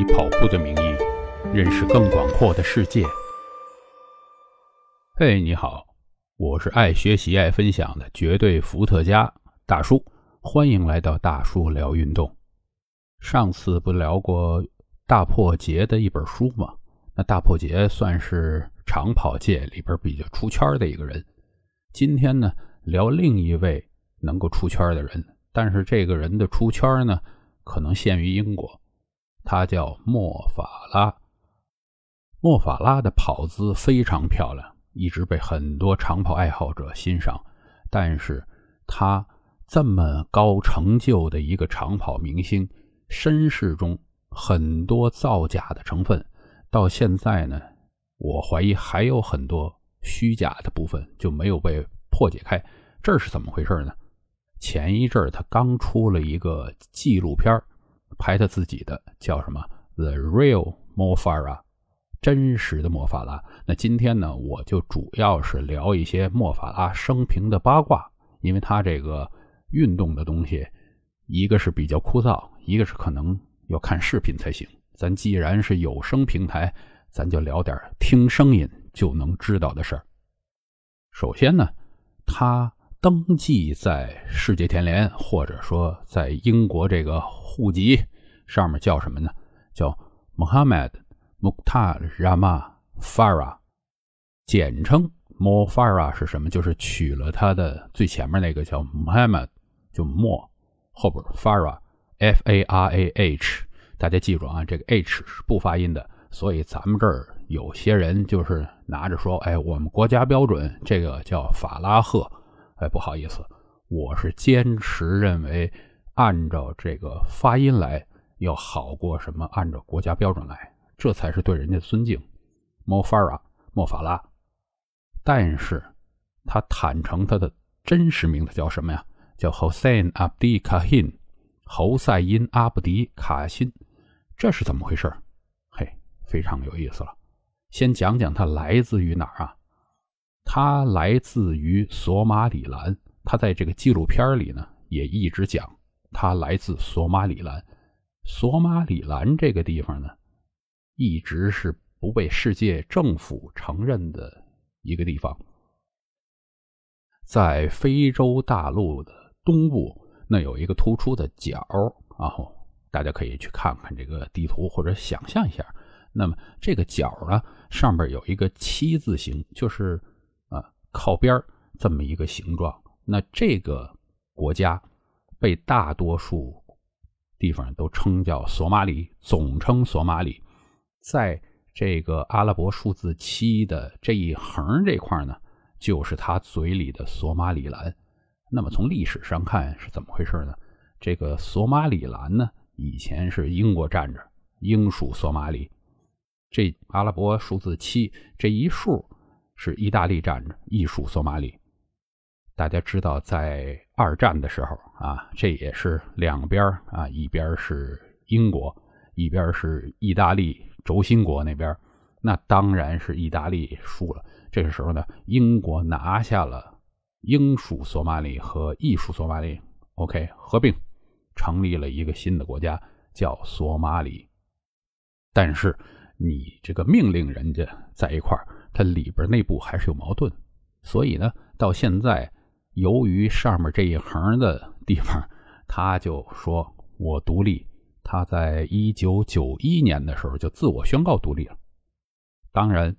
以跑步的名义认识更广阔的世界。嘿，你好，我是爱学习、爱分享的绝对伏特加大叔，欢迎来到大叔聊运动。上次不聊过大破节的一本书吗？那大破节算是长跑界里边比较出圈的一个人。今天呢，聊另一位能够出圈的人，但是这个人的出圈呢，可能限于英国。他叫莫法拉。莫法拉的跑姿非常漂亮，一直被很多长跑爱好者欣赏。但是，他这么高成就的一个长跑明星，身世中很多造假的成分，到现在呢，我怀疑还有很多虚假的部分就没有被破解开。这是怎么回事呢？前一阵他刚出了一个纪录片拍他自己的叫什么？The Real m o f a r a 真实的莫法拉。那今天呢，我就主要是聊一些莫法拉生平的八卦，因为他这个运动的东西，一个是比较枯燥，一个是可能要看视频才行。咱既然是有声平台，咱就聊点听声音就能知道的事儿。首先呢，他。登记在世界田联，或者说在英国这个户籍上面叫什么呢？叫 Mohammed mokta rama Farah，简称 Mo Farah 是什么？就是取了他的最前面那个叫 Mohammed，就莫后边 Farah F A R A H，大家记住啊，这个 H 是不发音的，所以咱们这儿有些人就是拿着说，哎，我们国家标准这个叫法拉赫。哎，不好意思，我是坚持认为，按照这个发音来要好过什么按照国家标准来，这才是对人家尊敬。莫法拉，莫法拉，但是他坦诚他的真实名字叫什么呀？叫 Hossein Abdi Kahin，侯赛因阿布迪卡辛，这是怎么回事？嘿，非常有意思了。先讲讲他来自于哪儿啊？他来自于索马里兰，他在这个纪录片里呢也一直讲他来自索马里兰。索马里兰这个地方呢，一直是不被世界政府承认的一个地方，在非洲大陆的东部，那有一个突出的角，然后大家可以去看看这个地图或者想象一下。那么这个角呢，上边有一个七字形，就是。靠边这么一个形状，那这个国家被大多数地方都称叫索马里，总称索马里。在这个阿拉伯数字七的这一横这块呢，就是他嘴里的索马里兰。那么从历史上看是怎么回事呢？这个索马里兰呢，以前是英国占着，英属索马里。这阿拉伯数字七这一竖。是意大利占着，艺属索马里。大家知道，在二战的时候啊，这也是两边啊，一边是英国，一边是意大利轴心国那边。那当然是意大利输了。这个时候呢，英国拿下了英属索马里和艺属索马里，OK，合并成立了一个新的国家，叫索马里。但是你这个命令人家在一块儿。它里边内部还是有矛盾，所以呢，到现在，由于上面这一横的地方，他就说我独立。他在一九九一年的时候就自我宣告独立了。当然，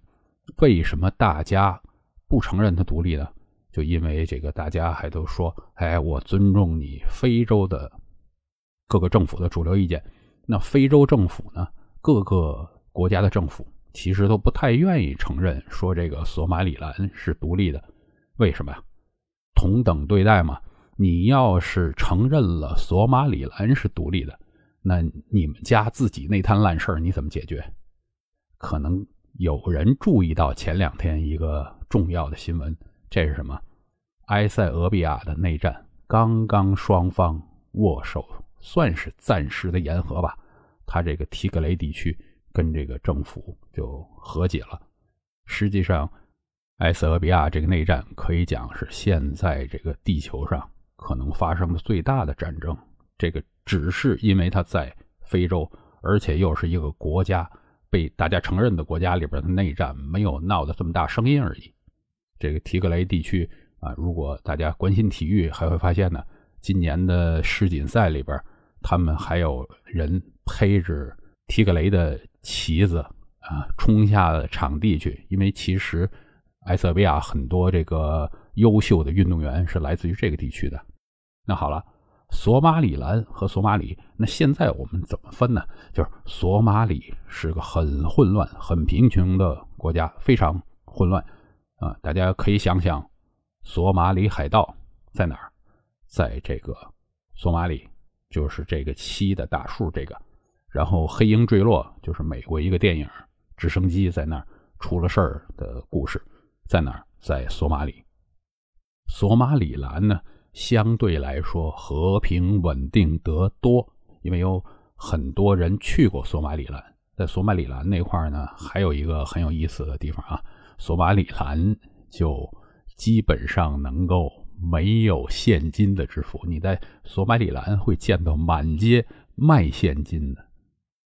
为什么大家不承认他独立呢？就因为这个，大家还都说，哎，我尊重你非洲的各个政府的主流意见。那非洲政府呢，各个国家的政府。其实都不太愿意承认说这个索马里兰是独立的，为什么呀？同等对待嘛。你要是承认了索马里兰是独立的，那你们家自己那摊烂事儿你怎么解决？可能有人注意到前两天一个重要的新闻，这是什么？埃塞俄比亚的内战刚刚双方握手，算是暂时的言和吧。他这个提格雷地区。跟这个政府就和解了。实际上，埃塞俄比亚这个内战可以讲是现在这个地球上可能发生的最大的战争。这个只是因为它在非洲，而且又是一个国家被大家承认的国家里边的内战没有闹得这么大声音而已。这个提格雷地区啊，如果大家关心体育，还会发现呢，今年的世锦赛里边，他们还有人披着提格雷的旗子啊，冲下场地去，因为其实埃塞俄比亚很多这个优秀的运动员是来自于这个地区的。那好了。索马里兰和索马里，那现在我们怎么分呢？就是索马里是个很混乱、很贫穷的国家，非常混乱啊！大家可以想想，索马里海盗在哪儿？在这个索马里，就是这个七的大数这个。然后黑鹰坠落，就是美国一个电影，直升机在那儿出了事儿的故事，在哪儿？在索马里。索马里兰呢？相对来说和平稳定得多，因为有很多人去过索马里兰。在索马里兰那块儿呢，还有一个很有意思的地方啊，索马里兰就基本上能够没有现金的支付。你在索马里兰会见到满街卖现金的，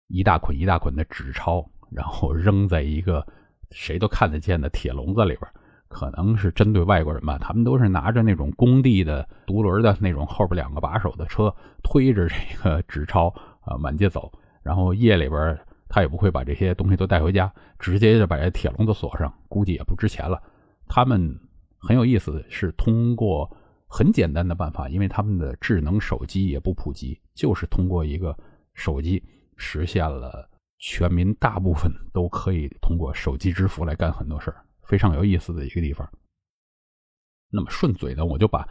一大捆一大捆的纸钞，然后扔在一个谁都看得见的铁笼子里边。可能是针对外国人吧，他们都是拿着那种工地的独轮的那种后边两个把手的车，推着这个纸钞啊满街走。然后夜里边他也不会把这些东西都带回家，直接就把这铁笼子锁上，估计也不值钱了。他们很有意思，是通过很简单的办法，因为他们的智能手机也不普及，就是通过一个手机实现了全民大部分都可以通过手机支付来干很多事儿。非常有意思的一个地方。那么顺嘴呢，我就把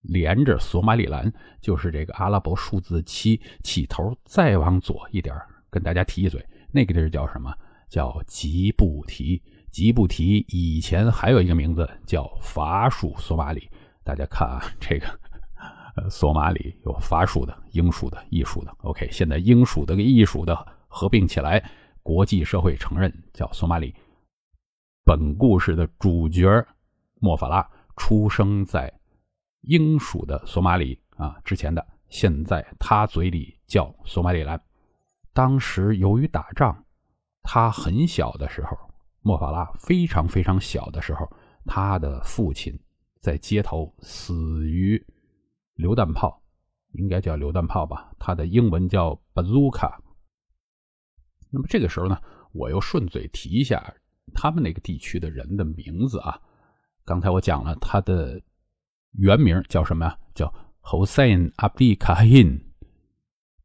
连着索马里兰，就是这个阿拉伯数字七起头，再往左一点，跟大家提一嘴，那个地儿叫什么？叫吉布提。吉布提以前还有一个名字叫法属索马里。大家看啊，这个呃，索马里有法属的、英属的、艺术的。OK，现在英属的跟艺术的合并起来，国际社会承认叫索马里。本故事的主角莫法拉出生在英属的索马里啊，之前的，现在他嘴里叫索马里兰。当时由于打仗，他很小的时候，莫法拉非常非常小的时候，他的父亲在街头死于榴弹炮，应该叫榴弹炮吧，它的英文叫 bazooka。那么这个时候呢，我又顺嘴提一下。他们那个地区的人的名字啊，刚才我讲了，他的原名叫什么呀？叫 Hossein Abdi Kahin。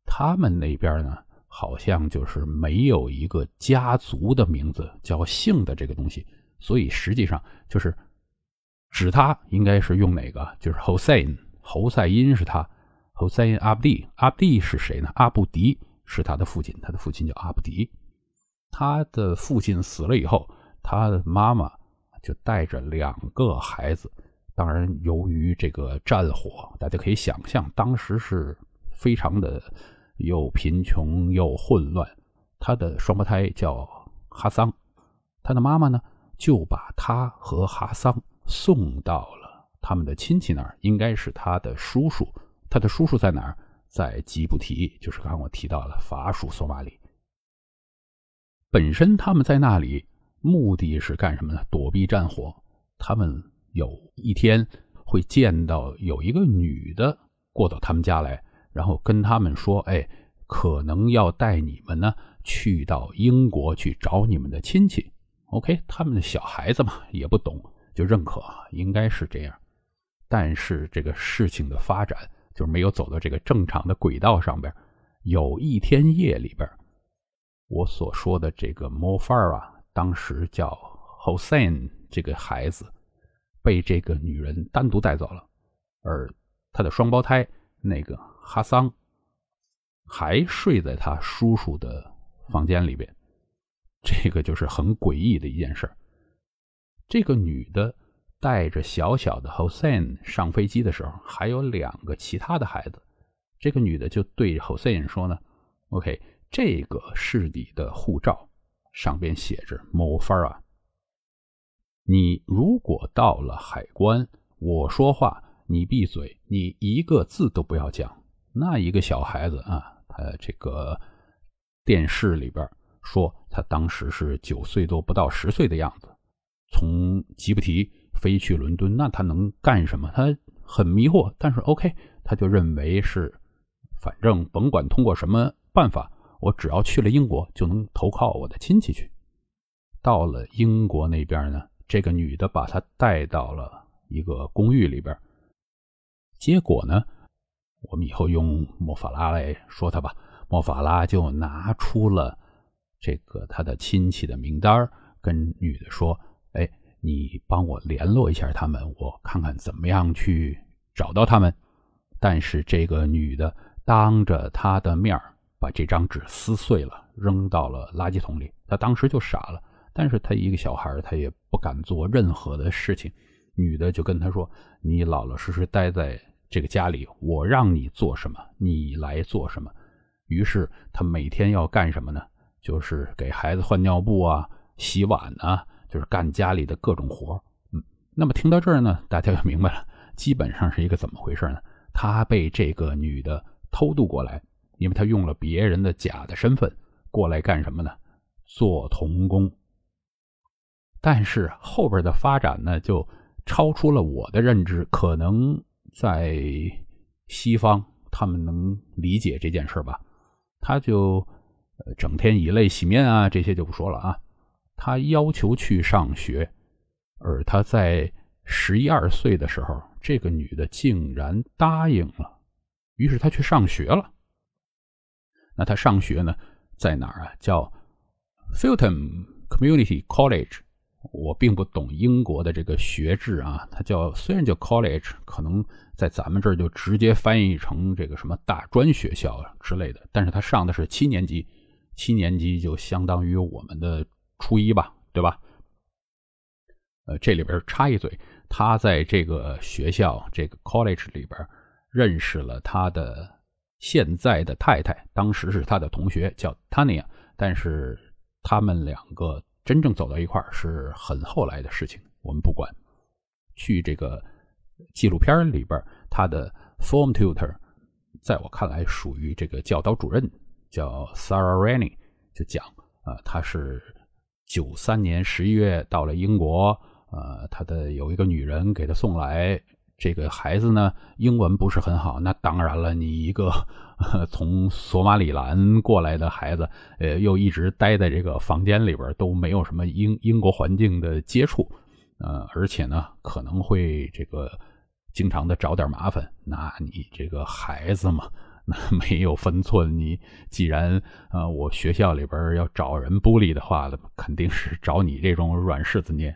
他们那边呢，好像就是没有一个家族的名字叫姓的这个东西，所以实际上就是指他应该是用哪个？就是 Hossein，侯赛因是他，Hossein Abdi，Abdi 是谁呢？阿布迪是他的父亲，他的父亲叫阿布迪。他的父亲死了以后，他的妈妈就带着两个孩子。当然，由于这个战火，大家可以想象，当时是非常的又贫穷又混乱。他的双胞胎叫哈桑，他的妈妈呢就把他和哈桑送到了他们的亲戚那儿，应该是他的叔叔。他的叔叔在哪儿？在吉布提，就是刚刚我提到了法属索马里。本身他们在那里目的是干什么呢？躲避战火。他们有一天会见到有一个女的过到他们家来，然后跟他们说：“哎，可能要带你们呢去到英国去找你们的亲戚。”OK，他们的小孩子嘛也不懂，就认可，应该是这样。但是这个事情的发展就是没有走到这个正常的轨道上边。有一天夜里边。我所说的这个 m o f a r 啊，当时叫 Hossein 这个孩子，被这个女人单独带走了，而他的双胞胎那个哈桑还睡在他叔叔的房间里边，这个就是很诡异的一件事。这个女的带着小小的 Hossein 上飞机的时候，还有两个其他的孩子，这个女的就对 Hossein 说呢：“OK。”这个是你的护照，上边写着某番啊。你如果到了海关，我说话你闭嘴，你一个字都不要讲。那一个小孩子啊，他这个电视里边说，他当时是九岁多不到十岁的样子，从吉布提飞去伦敦，那他能干什么？他很迷惑，但是 OK，他就认为是，反正甭管通过什么办法，我只要去了英国，就能投靠我的亲戚去。到了英国那边呢，这个女的把他带到了一个公寓里边，结果呢，我们以后用莫法拉来说他吧，莫法拉就拿出了这个他的亲戚的名单，跟女的说：“哎，你帮我联络一下他们，我看看怎么样去找到他们。”但是这个女的当着他的面把这张纸撕碎了，扔到了垃圾桶里，他当时就傻了。但是他一个小孩，他也不敢做任何的事情。女的就跟他说：“你老老实实待在这个家里，我让你做什么，你来做什么。”于是他每天要干什么呢？就是给孩子换尿布啊、洗碗啊，就是干家里的各种活嗯，那么听到这儿呢，大家就明白了，基本上是一个怎么回事呢？他被这个女的偷渡过来，因为他用了别人的假的身份过来干什么呢？做童工。但是后边的发展呢，就超出了我的认知。可能在西方，他们能理解这件事吧？他就整天以泪洗面啊，这些就不说了啊。他要求去上学，而他在十一二岁的时候，这个女的竟然答应了，于是他去上学了。那他上学呢，在哪儿啊？叫 Fulton Community College。我并不懂英国的这个学制啊，它叫虽然叫 college，可能在咱们这儿就直接翻译成这个什么大专学校之类的，但是他上的是七年级，七年级就相当于我们的初一吧，对吧？呃，这里边插一嘴，他在这个学校这个 college 里边认识了他的现在的太太，当时是他的同学叫 Tania，但是他们两个。真正走到一块儿是很后来的事情，我们不管。去这个纪录片里边，他的 form tutor，在我看来属于这个教导主任，叫 Sarah Rennie，就讲啊，他是九三年十一月到了英国，呃，他的有一个女人给他送来。这个孩子呢，英文不是很好。那当然了，你一个 从索马里兰过来的孩子，呃，又一直待在这个房间里边，都没有什么英英国环境的接触，呃，而且呢，可能会这个经常的找点麻烦。那你这个孩子嘛，没有分寸。你既然呃，我学校里边要找人 bully 理的话，肯定是找你这种软柿子捏。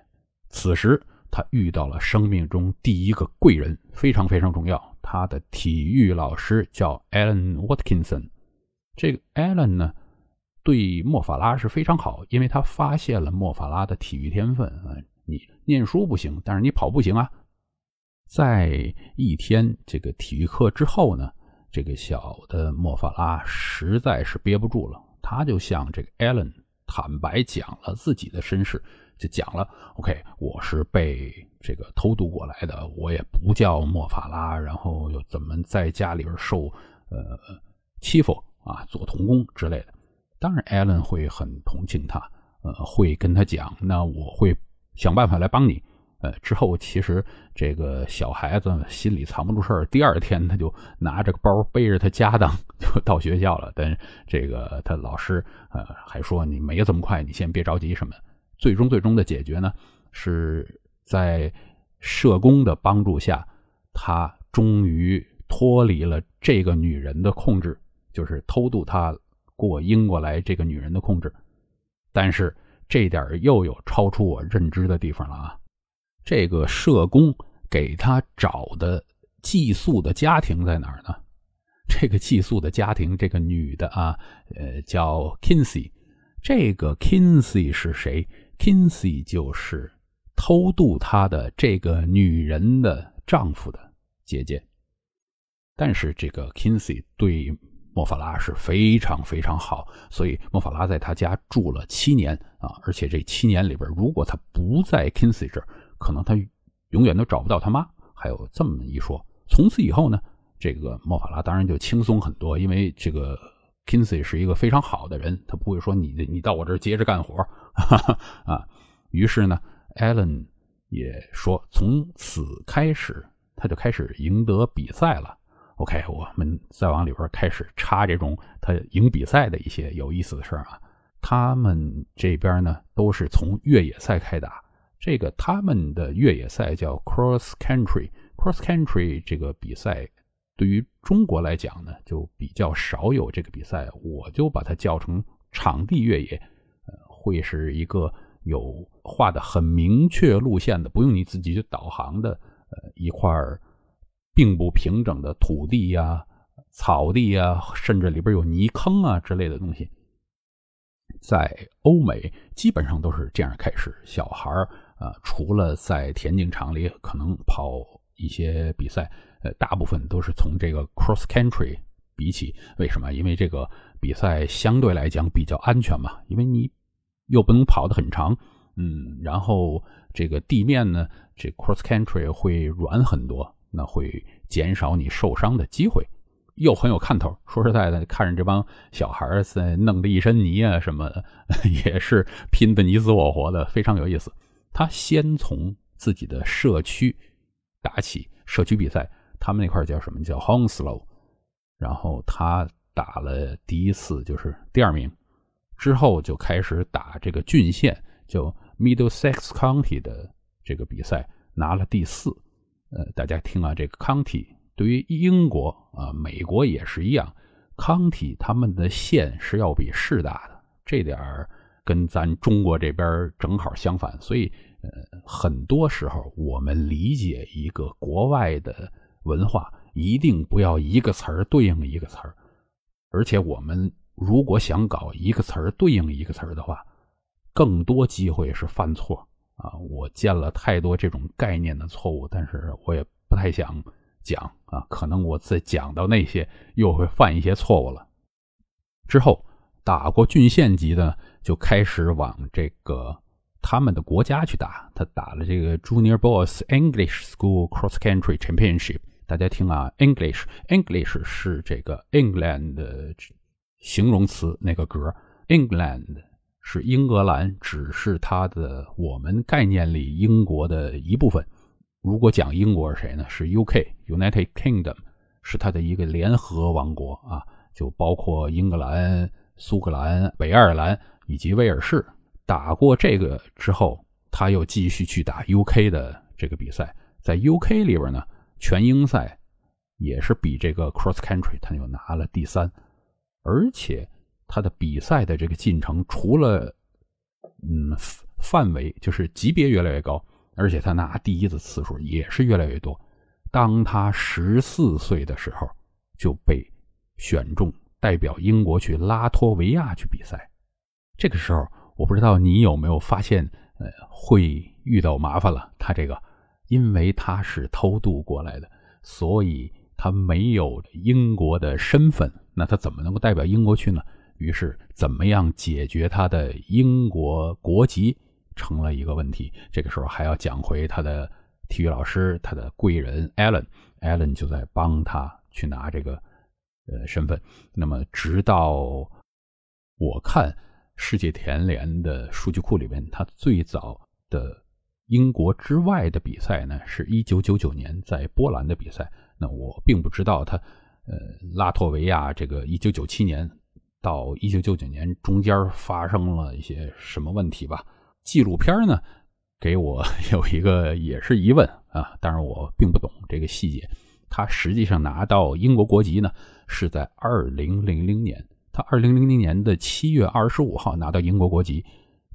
此时。他遇到了生命中第一个贵人，非常非常重要。他的体育老师叫 Alan Watkinson。这个 Alan 呢，对莫法拉是非常好，因为他发现了莫法拉的体育天分啊。你念书不行，但是你跑步行啊。在一天这个体育课之后呢，这个小的莫法拉实在是憋不住了，他就向这个艾伦坦白讲了自己的身世。就讲了，OK，我是被这个偷渡过来的，我也不叫莫法拉，然后又怎么在家里边受呃欺负啊，做童工之类的。当然，艾伦会很同情他，呃，会跟他讲，那我会想办法来帮你。呃，之后其实这个小孩子心里藏不住事儿，第二天他就拿着个包，背着他家当 就到学校了。但这个他老师呃还说，你没这么快，你先别着急什么。最终，最终的解决呢，是在社工的帮助下，他终于脱离了这个女人的控制，就是偷渡他过英国来这个女人的控制。但是这点又有超出我认知的地方了啊！这个社工给他找的寄宿的家庭在哪儿呢？这个寄宿的家庭，这个女的啊，呃，叫 Kinsey。这个 Kinsey 是谁？Kinsey 就是偷渡他的这个女人的丈夫的姐姐，但是这个 Kinsey 对莫法拉是非常非常好，所以莫法拉在他家住了七年啊，而且这七年里边，如果他不在 Kinsey 这儿，可能他永远都找不到他妈。还有这么一说，从此以后呢，这个莫法拉当然就轻松很多，因为这个 Kinsey 是一个非常好的人，他不会说你你到我这儿接着干活 啊。于是呢，Allen 也说，从此开始他就开始赢得比赛了。OK，我们再往里边开始插这种他赢比赛的一些有意思的事儿啊。他们这边呢都是从越野赛开打，这个他们的越野赛叫 Cross Country，Cross Country 这个比赛。对于中国来讲呢，就比较少有这个比赛，我就把它叫成场地越野，呃，会是一个有画的很明确路线的，不用你自己去导航的，呃，一块并不平整的土地呀、草地呀，甚至里边有泥坑啊之类的东西。在欧美基本上都是这样开始，小孩儿啊，除了在田径场里可能跑一些比赛。呃，大部分都是从这个 cross country 比起，为什么？因为这个比赛相对来讲比较安全嘛，因为你又不能跑得很长，嗯，然后这个地面呢，这 cross country 会软很多，那会减少你受伤的机会，又很有看头。说实在的，看着这帮小孩在弄得一身泥啊什么的，也是拼得你死我活的，非常有意思。他先从自己的社区打起，社区比赛。他们那块叫什么？叫 Hounslow，然后他打了第一次就是第二名，之后就开始打这个郡县，就 Middlesex County 的这个比赛，拿了第四。呃，大家听啊，这个 County 对于英国啊、美国也是一样，County 他们的县是要比市大的，这点儿跟咱中国这边正好相反。所以，呃，很多时候我们理解一个国外的。文化一定不要一个词儿对应一个词儿，而且我们如果想搞一个词儿对应一个词儿的话，更多机会是犯错啊！我见了太多这种概念的错误，但是我也不太想讲啊，可能我再讲到那些又会犯一些错误了。之后打过郡县级的，就开始往这个他们的国家去打，他打了这个 Junior Boys English School Cross Country Championship。大家听啊，English，English 是这个 England 的形容词那个格，England 是英格兰，只是它的我们概念里英国的一部分。如果讲英国是谁呢？是 UK，United Kingdom 是它的一个联合王国啊，就包括英格兰、苏格兰、北爱尔兰以及威尔士。打过这个之后，他又继续去打 UK 的这个比赛，在 UK 里边呢。全英赛也是比这个 cross country，他又拿了第三，而且他的比赛的这个进程，除了嗯范围就是级别越来越高，而且他拿第一的次数也是越来越多。当他十四岁的时候，就被选中代表英国去拉脱维亚去比赛。这个时候，我不知道你有没有发现，呃，会遇到麻烦了。他这个。因为他是偷渡过来的，所以他没有英国的身份，那他怎么能够代表英国去呢？于是，怎么样解决他的英国国籍成了一个问题。这个时候还要讲回他的体育老师，他的贵人 Allen，Allen 就在帮他去拿这个呃身份。那么，直到我看世界田联的数据库里面，他最早的。英国之外的比赛呢，是一九九九年在波兰的比赛。那我并不知道他，呃，拉脱维亚这个一九九七年到一九九九年中间发生了一些什么问题吧？纪录片呢，给我 有一个也是疑问啊，当然我并不懂这个细节。他实际上拿到英国国籍呢，是在二零零零年，他二零零零年的七月二十五号拿到英国国籍。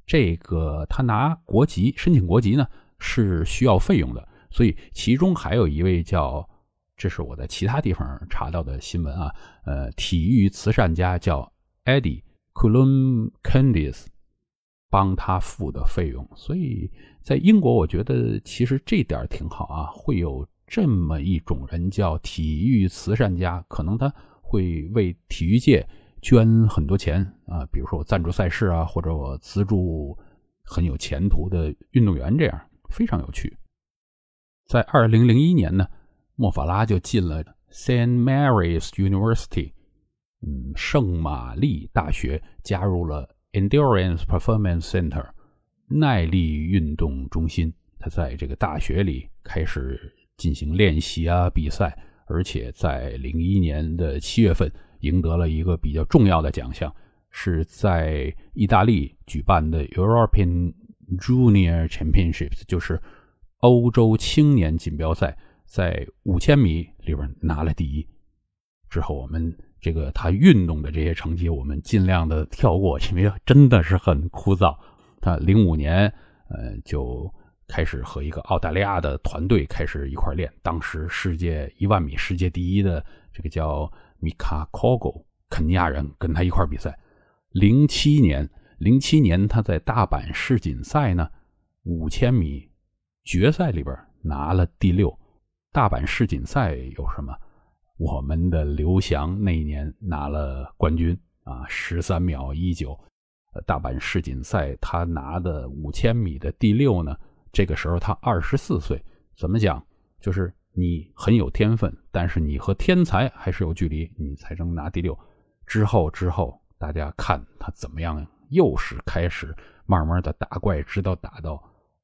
这个他拿国籍申请国籍呢是需要费用的，所以其中还有一位叫，这是我在其他地方查到的新闻啊，呃，体育慈善家叫 Eddie c o l u m Candice，帮他付的费用。所以在英国，我觉得其实这点挺好啊，会有这么一种人叫体育慈善家，可能他会为体育界。捐很多钱啊，比如说我赞助赛事啊，或者我资助很有前途的运动员，这样非常有趣。在二零零一年呢，莫法拉就进了 Saint Mary's University，嗯，圣玛丽大学加入了 Endurance Performance Center 耐力运动中心。他在这个大学里开始进行练习啊，比赛，而且在零一年的七月份赢得了一个比较重要的奖项，是在意大利举办的 European Junior Championships，就是欧洲青年锦标赛，在五千米里边拿了第一。之后我们。这个他运动的这些成绩，我们尽量的跳过，因为 真的是很枯燥。他零五年，呃，就开始和一个澳大利亚的团队开始一块练。当时世界一万米世界第一的这个叫米卡科戈，肯尼亚人跟他一块比赛。零七年，零七年他在大阪世锦赛呢，五千米决赛里边拿了第六。大阪世锦赛有什么？我们的刘翔那一年拿了冠军啊，十三秒一九。大阪世锦赛他拿的五千米的第六呢。这个时候他二十四岁，怎么讲？就是你很有天分，但是你和天才还是有距离，你才能拿第六。之后之后，大家看他怎么样，又是开始慢慢的打怪，直到打到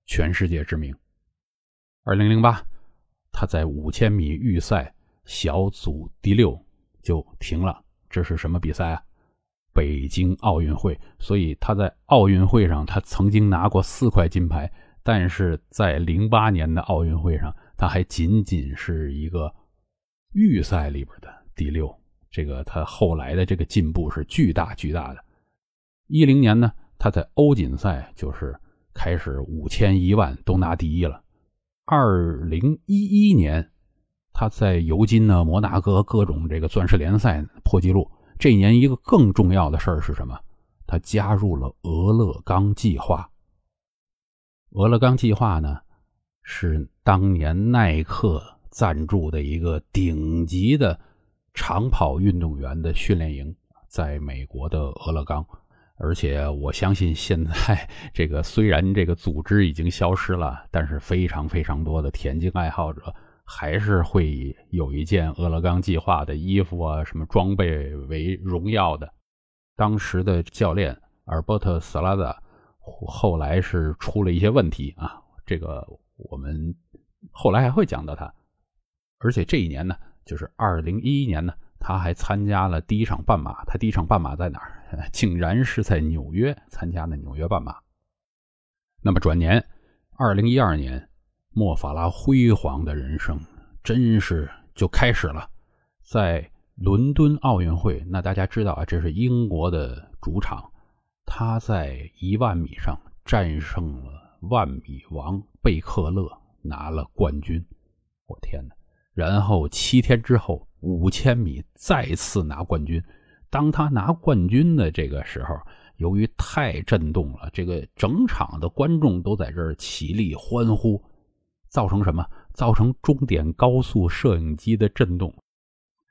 全世界知名。二零零八，他在五千米预赛。小组第六就停了，这是什么比赛啊？北京奥运会。所以他在奥运会上，他曾经拿过四块金牌，但是在零八年的奥运会上，他还仅仅是一个预赛里边的第六。这个他后来的这个进步是巨大巨大的。一零年呢，他在欧锦赛就是开始五千一万都拿第一了。二零一一年。他在尤金呢、摩纳哥各种这个钻石联赛破纪录。这一年一个更重要的事儿是什么？他加入了俄勒冈计划。俄勒冈计划呢，是当年耐克赞助的一个顶级的长跑运动员的训练营，在美国的俄勒冈。而且我相信，现在这个虽然这个组织已经消失了，但是非常非常多的田径爱好者。还是会以有一件俄勒冈计划的衣服啊，什么装备为荣耀的。当时的教练尔伯特·斯拉达后来是出了一些问题啊，这个我们后来还会讲到他。而且这一年呢，就是二零一一年呢，他还参加了第一场半马。他第一场半马在哪儿？竟然是在纽约参加的纽约半马。那么转年，二零一二年。莫法拉辉煌的人生真是就开始了，在伦敦奥运会，那大家知道啊，这是英国的主场，他在一万米上战胜了万米王贝克勒，拿了冠军。我天哪！然后七天之后，五千米再次拿冠军。当他拿冠军的这个时候，由于太震动了，这个整场的观众都在这儿起立欢呼。造成什么？造成终点高速摄影机的震动，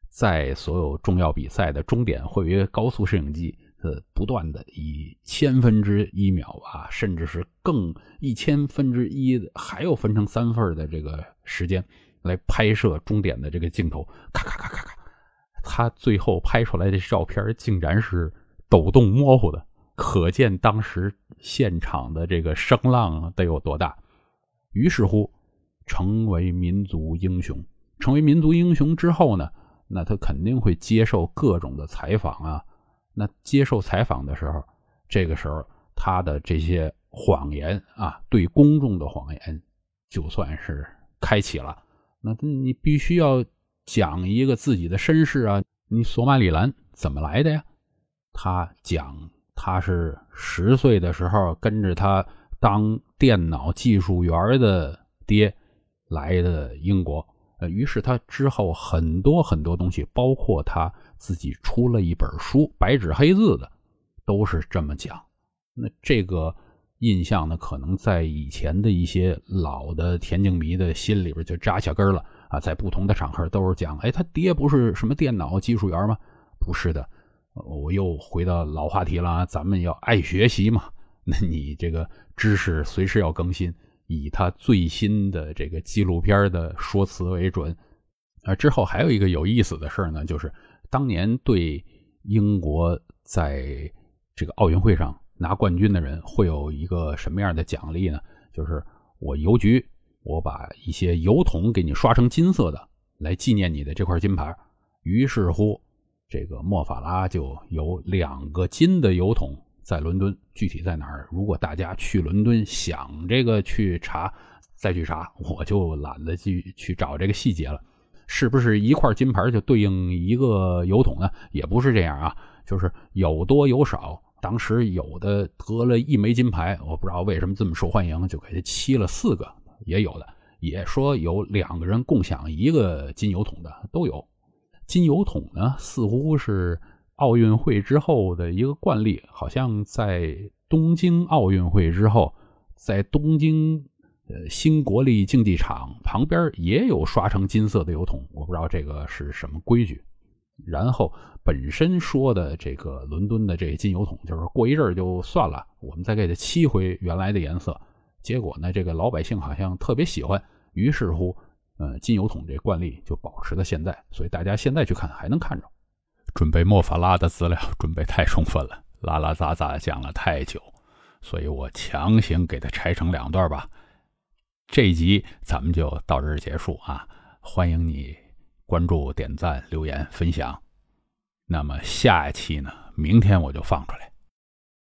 在所有重要比赛的终点会有高速摄影机，呃，不断的以千分之一秒啊，甚至是更一千分之一的，还要分成三份的这个时间来拍摄终点的这个镜头，咔咔咔咔咔，他最后拍出来的照片竟然是抖动模糊的，可见当时现场的这个声浪得有多大。于是乎。成为民族英雄，成为民族英雄之后呢，那他肯定会接受各种的采访啊。那接受采访的时候，这个时候他的这些谎言啊，对公众的谎言，就算是开启了。那你必须要讲一个自己的身世啊。你索马里兰怎么来的呀？他讲他是十岁的时候跟着他当电脑技术员的爹。来的英国，呃，于是他之后很多很多东西，包括他自己出了一本书，白纸黑字的，都是这么讲。那这个印象呢，可能在以前的一些老的田径迷的心里边就扎下根了啊。在不同的场合都是讲，哎，他爹不是什么电脑技术员吗？不是的，我又回到老话题了啊，咱们要爱学习嘛，那你这个知识随时要更新。以他最新的这个纪录片的说辞为准，啊，之后还有一个有意思的事呢，就是当年对英国在这个奥运会上拿冠军的人会有一个什么样的奖励呢？就是我邮局，我把一些油桶给你刷成金色的，来纪念你的这块金牌。于是乎，这个莫法拉就有两个金的油桶在伦敦，具体在哪儿？如果大家去伦敦想这个去查，再去查，我就懒得去去找这个细节了。是不是一块金牌就对应一个油桶呢？也不是这样啊，就是有多有少。当时有的得了一枚金牌，我不知道为什么这么受欢迎，就给他漆了四个，也有的。也说有两个人共享一个金油桶的都有。金油桶呢，似乎是奥运会之后的一个惯例，好像在东京奥运会之后，在东京。呃，新国立竞技场旁边也有刷成金色的油桶，我不知道这个是什么规矩。然后本身说的这个伦敦的这金油桶，就是过一阵就算了，我们再给它漆回原来的颜色。结果呢，这个老百姓好像特别喜欢，于是乎，呃，金油桶这惯例就保持到现在。所以大家现在去看还能看着。准备莫法拉的资料准备太充分了，拉拉杂杂讲了太久，所以我强行给它拆成两段吧。这一集咱们就到这儿结束啊！欢迎你关注、点赞、留言、分享。那么下一期呢？明天我就放出来。